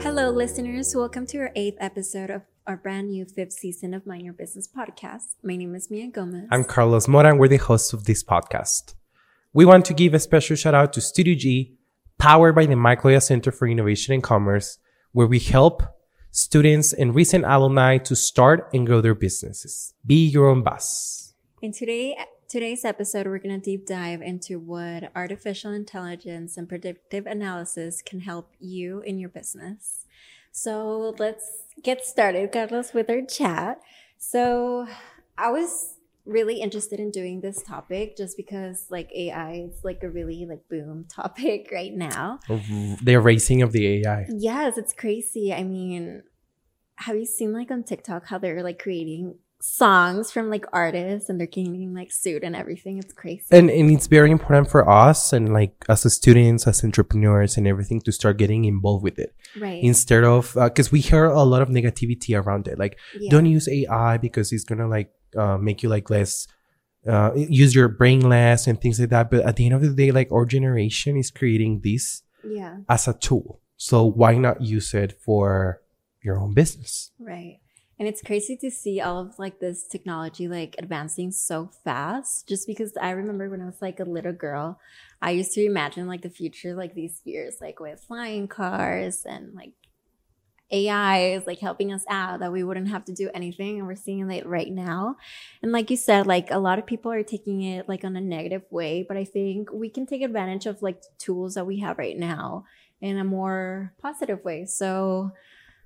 Hello, listeners. Welcome to our eighth episode of our brand new fifth season of Mind Your Business podcast. My name is Mia Gomez. I'm Carlos Mora, and we're the hosts of this podcast. We want to give a special shout out to Studio G, powered by the Loya Center for Innovation and Commerce, where we help students and recent alumni to start and grow their businesses. Be your own boss. And today, today's episode, we're going to deep dive into what artificial intelligence and predictive analysis can help you in your business. So let's get started, Carlos, with our chat. So I was really interested in doing this topic just because like AI is like a really like boom topic right now. The erasing of the AI. Yes, it's crazy. I mean, have you seen like on TikTok how they're like creating songs from like artists and they're getting like sued and everything? It's crazy. And, and it's very important for us and like us as students, as entrepreneurs and everything to start getting involved with it. right. Instead of, uh, cause we hear a lot of negativity around it. Like, Yeah. don't use AI because it's gonna like uh, make you like less uh, use your brain less and things like that. But at the end of the day, like our generation is creating this yeah. as a tool. So why not use it for your own business? Right. And it's crazy to see all of like this technology like advancing so fast. Just because I remember when I was like a little girl, I used to imagine like the future like these years, like with flying cars and like AI is like helping us out that we wouldn't have to do anything. And we're seeing it right now. And like you said, like a lot of people are taking it like on a negative way, but I think we can take advantage of like tools that we have right now in a more positive way. So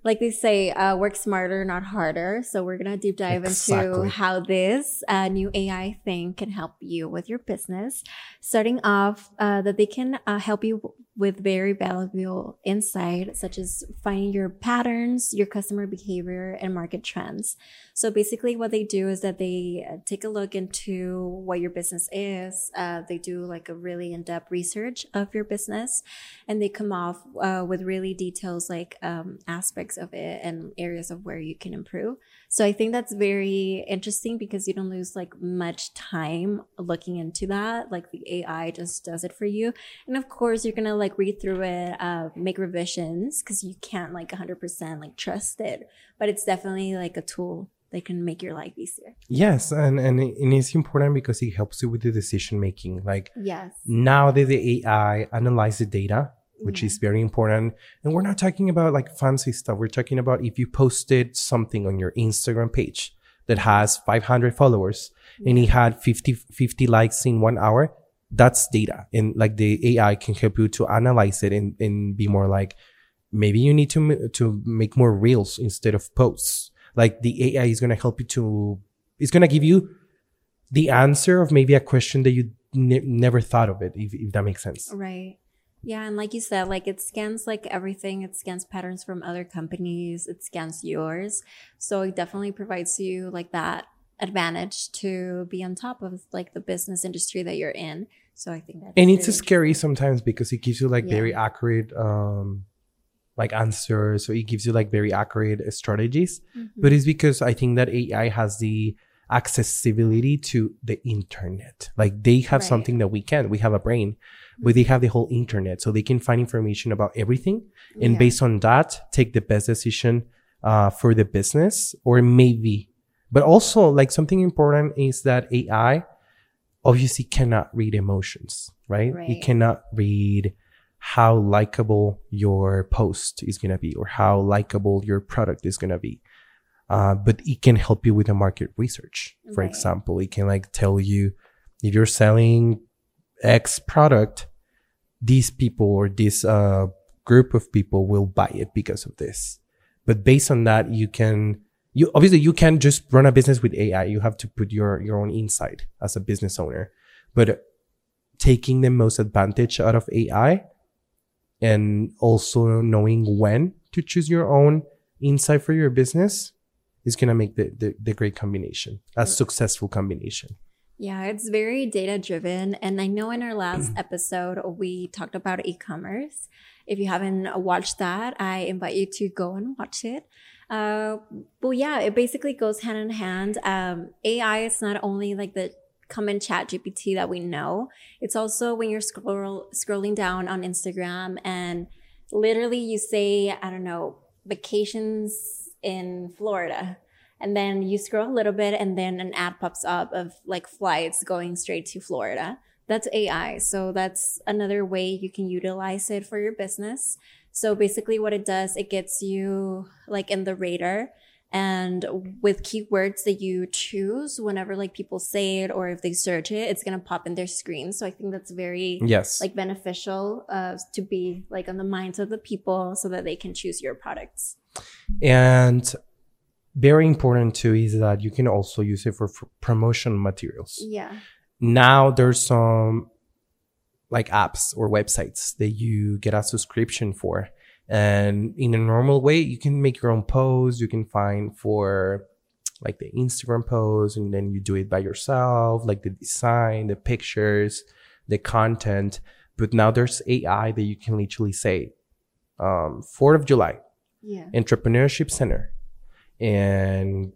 like they say, uh, work smarter, not harder. So we're gonna deep dive into how this uh, new AI thing can help you with your business. Starting off, uh, that they can uh, help you with very valuable insight, such as finding your patterns, your customer behavior, and market trends. So basically, what they do is that they uh, take a look into what your business is. Uh, they do like a really in-depth research of your business, and they come off uh, with really details like um, aspects of it and areas of where you can improve. So I think that's very interesting because you don't lose like much time looking into that. Like the AI just does it for you, and of course you're gonna like read through it, uh, make revisions because you can't like 100% like trust it. But it's definitely like a tool that can make your life easier. Yes, and and, and it's important because it helps you with the decision making. Like Yes. now that the AI analyze the data, which is mm-hmm. very important, and we're not talking about like fancy stuff. We're talking about if you posted something on your Instagram page that has 500 followers and it had 50 50 likes in one hour, that's data, and like the AI can help you to analyze it and and be more like maybe you need to to make more reels instead of posts. Like the AI is gonna help you to, it's gonna give you the answer of maybe a question that you ne- never thought of it, if, if that makes sense. Right. Yeah, and like you said, like it scans like everything. It scans patterns from other companies. It scans yours. So it definitely provides you like that advantage to be on top of like the business industry that you're in. So I think that And it's scary sometimes because it gives you like Yeah. very accurate, um, like answers. So it gives you like very accurate strategies. Mhm. But it's because I think that AI has the accessibility to the internet. Like they have Right. something that we can't. We have a brain, but they have the whole internet. So they can find information about everything. and Yeah. based on that take the best decision uh, for the business or maybe but also like something important is that ai obviously cannot read emotions right, Right. it cannot read how likable your post is going to be or how likable your product is going to be uh, but it can help you with the market research for Right. example it can like tell you if you're selling x product these people or this uh, group of people will buy it because of this. But based on that, you can you obviously you can't just run a business with AI. You have to put your your own insight as a business owner. But taking the most advantage out of AI and also knowing when to choose your own insight for your business is gonna make the the, the great combination, a successful combination. Yeah, it's very data driven. And I know in our last episode, we talked about e commerce. If you haven't watched that, I invite you to go and watch it. Uh, but yeah, it basically goes hand in hand. Um, AI is not only like the common chat GPT that we know. It's also when you're scroll, scrolling down on Instagram and literally you say, I don't know, vacations in Florida. And then you scroll a little bit and then an ad pops up of like flights going straight to Florida. That's AI. So that's another way you can utilize it for your business. So basically what it does, it gets you like in the radar and with keywords that you choose whenever like people say it or if they search it it's going to pop in their screen. So i think that's very yes. like beneficial uh, to be like on the minds of the people so that they can choose your products. And very important too is that you can also use it for, for promotion materials. Yeah. Now there's some like apps or websites that you get a subscription for and in a normal way, you can make your own posts. You can find for like the Instagram post and then you do it by yourself, like the design, the pictures, the content. But now there's AI that you can literally say, um, 4th of July, yeah. entrepreneurship center and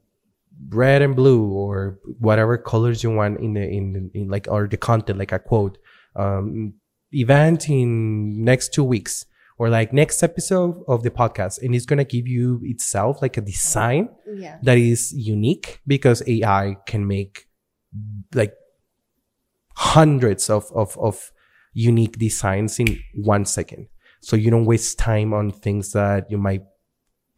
red and blue or whatever colors you want in the, in, the, in like, or the content, like a quote, um, event in next two weeks or like next episode of the podcast and it's going to give you itself like a design yeah. that is unique because AI can make like hundreds of, of, of unique designs in one second. So you don't waste time on things that you might,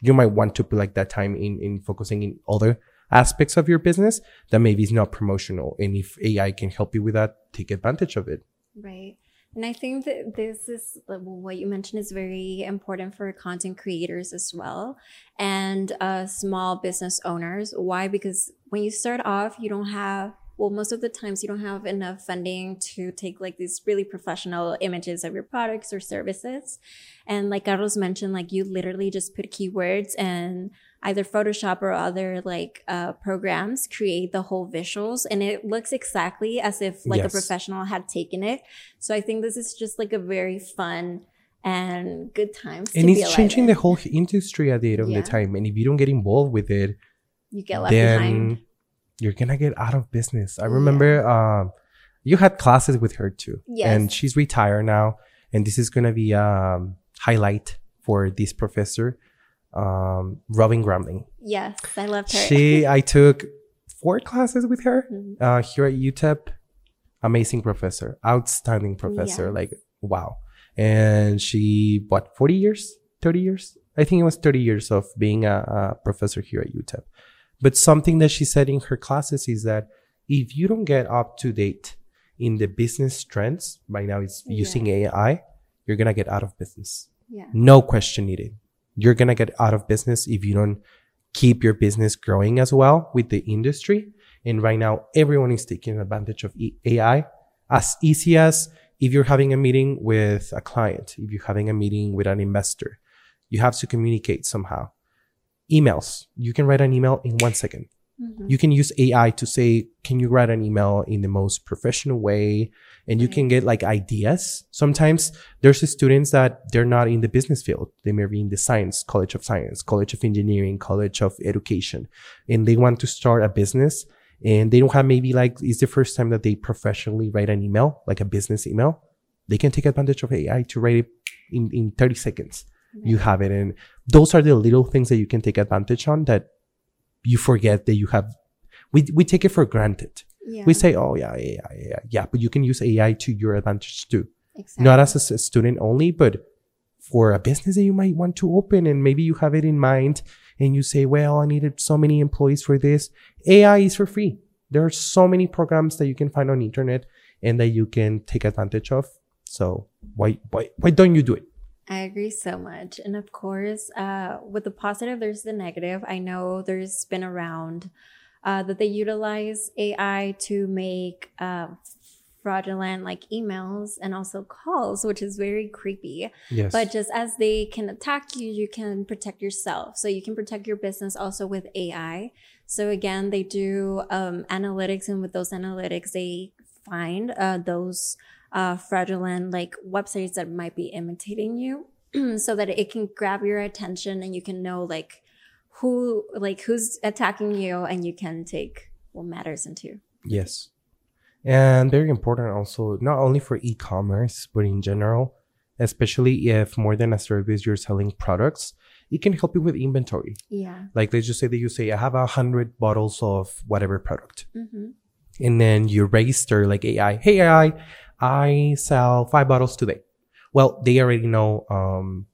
you might want to put like that time in, in focusing in other aspects of your business that maybe is not promotional. And if AI can help you with that, take advantage of it. Right. And I think that this is what you mentioned is very important for content creators as well and uh, small business owners. Why? Because when you start off, you don't have, well, most of the times you don't have enough funding to take like these really professional images of your products or services. And like Carlos mentioned, like you literally just put keywords and either Photoshop or other like uh, programs create the whole visuals and it looks exactly as if like yes. a professional had taken it. So I think this is just like a very fun and good time. And it's changing in. the whole industry at the end of yeah. the time. And if you don't get involved with it, you get left then behind. You're gonna get out of business. I remember yeah. um, you had classes with her too. Yes. And she's retired now. And this is gonna be a um, highlight for this professor um, Robin Grambling. Yes, I loved her. She, I took four classes with her mm-hmm. uh, here at UTEP. Amazing professor, outstanding professor. Yes. Like, wow. And she, what, 40 years, 30 years? I think it was 30 years of being a, a professor here at UTEP. But something that she said in her classes is that if you don't get up to date in the business trends, right now it's yeah. using AI, you're going to get out of business. Yeah. No question needed you're going to get out of business if you don't keep your business growing as well with the industry. And right now, everyone is taking advantage of AI as easy as if you're having a meeting with a client, if you're having a meeting with an investor, you have to communicate somehow. Emails, you can write an email in one second. Mm-hmm. You can use AI to say, can you write an email in the most professional way? And you right. can get like ideas. Sometimes there's students that they're not in the business field. They may be in the science, college of science, college of engineering, college of education, and they want to start a business and they don't have maybe like, it's the first time that they professionally write an email, like a business email. They can take advantage of AI to write it in, in 30 seconds. Right. You have it. And those are the little things that you can take advantage on that you forget that you have, we, we take it for granted. Yeah. We say, oh yeah, yeah, yeah, yeah, but you can use AI to your advantage too. Exactly. Not as a student only, but for a business that you might want to open and maybe you have it in mind and you say, well, I needed so many employees for this. AI is for free. There are so many programs that you can find on internet and that you can take advantage of. So why, why, why don't you do it? I agree so much. And of course, uh, with the positive, there's the negative. I know there's been around uh, that they utilize AI to make uh, fraudulent like emails and also calls, which is very creepy. Yes. But just as they can attack you, you can protect yourself. So you can protect your business also with AI. So again, they do um, analytics, and with those analytics, they find uh, those uh, fraudulent like websites that might be imitating you so that it can grab your attention and you can know like who like who's attacking you and you can take what matters into yes And very important also, not only for e-commerce, but in general, especially if more than a service you're selling products, it can help you with inventory. Yeah. Like let's just say that you say, I have a hundred bottles of whatever product. Mm-hmm. And then you register like AI, hey AI, I sell five bottles today. Well, they already know um,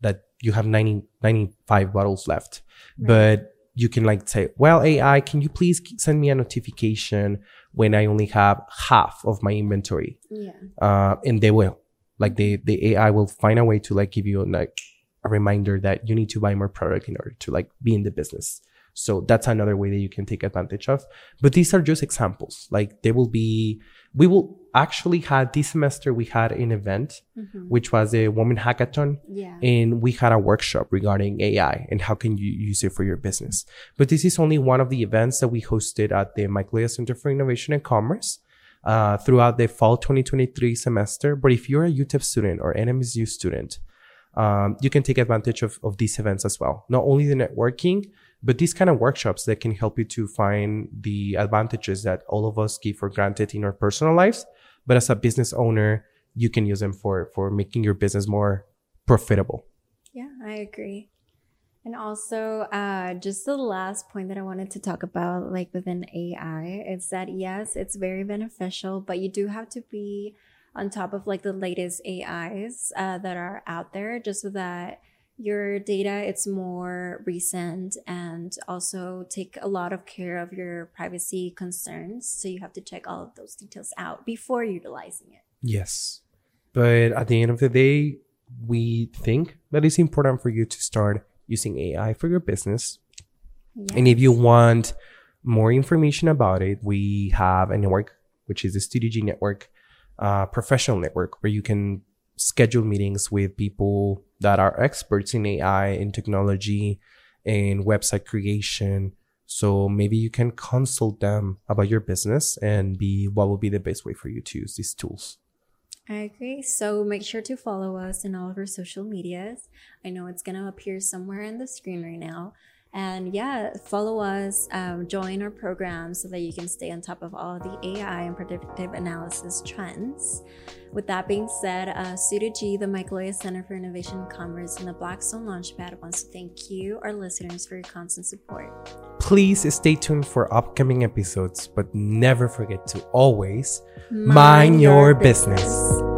that you have 90, 95 bottles left. Right. But you can like say, well, AI, can you please send me a notification when I only have half of my inventory? Yeah. Uh, and they will. Like the, the AI will find a way to like give you like a reminder that you need to buy more product in order to like be in the business. So that's another way that you can take advantage of. But these are just examples. Like there will be, we will actually had this semester, we had an event, Mm-hmm. which was a woman hackathon Yeah. and we had a workshop regarding AI and how can you use it for your business. But this is only one of the events that we hosted at the Loya Center for Innovation and Commerce uh, throughout the fall 2023 semester. But if you're a UTEP student or NMSU student, um, you can take advantage of, of these events as well. Not only the networking, but these kind of workshops that can help you to find the advantages that all of us give for granted in our personal lives. But as a business owner, you can use them for, for making your business more profitable. Yeah, I agree. And also, uh, just the last point that I wanted to talk about, like within AI, is that yes, it's very beneficial, but you do have to be on top of like the latest AIs uh, that are out there, just so that your data it's more recent and also take a lot of care of your privacy concerns. So you have to check all of those details out before utilizing it. Yes. But at the end of the day, we think that it's important for you to start using AI for your business. And if you want more information about it, we have a network, which is the Studio G network, uh, professional network, where you can schedule meetings with people that are experts in AI and technology and website creation. So maybe you can consult them about your business and be what will be the best way for you to use these tools. I agree. So make sure to follow us in all of our social medias. I know it's going to appear somewhere in the screen right now. And yeah, follow us, um, join our program so that you can stay on top of all the AI and predictive analysis trends. With that being said, uh, Studio G, the Michael Loya Center for Innovation and Commerce, and the Blackstone Launchpad wants to thank you, our listeners, for your constant support. Please stay tuned for upcoming episodes, but never forget to always mind, your business.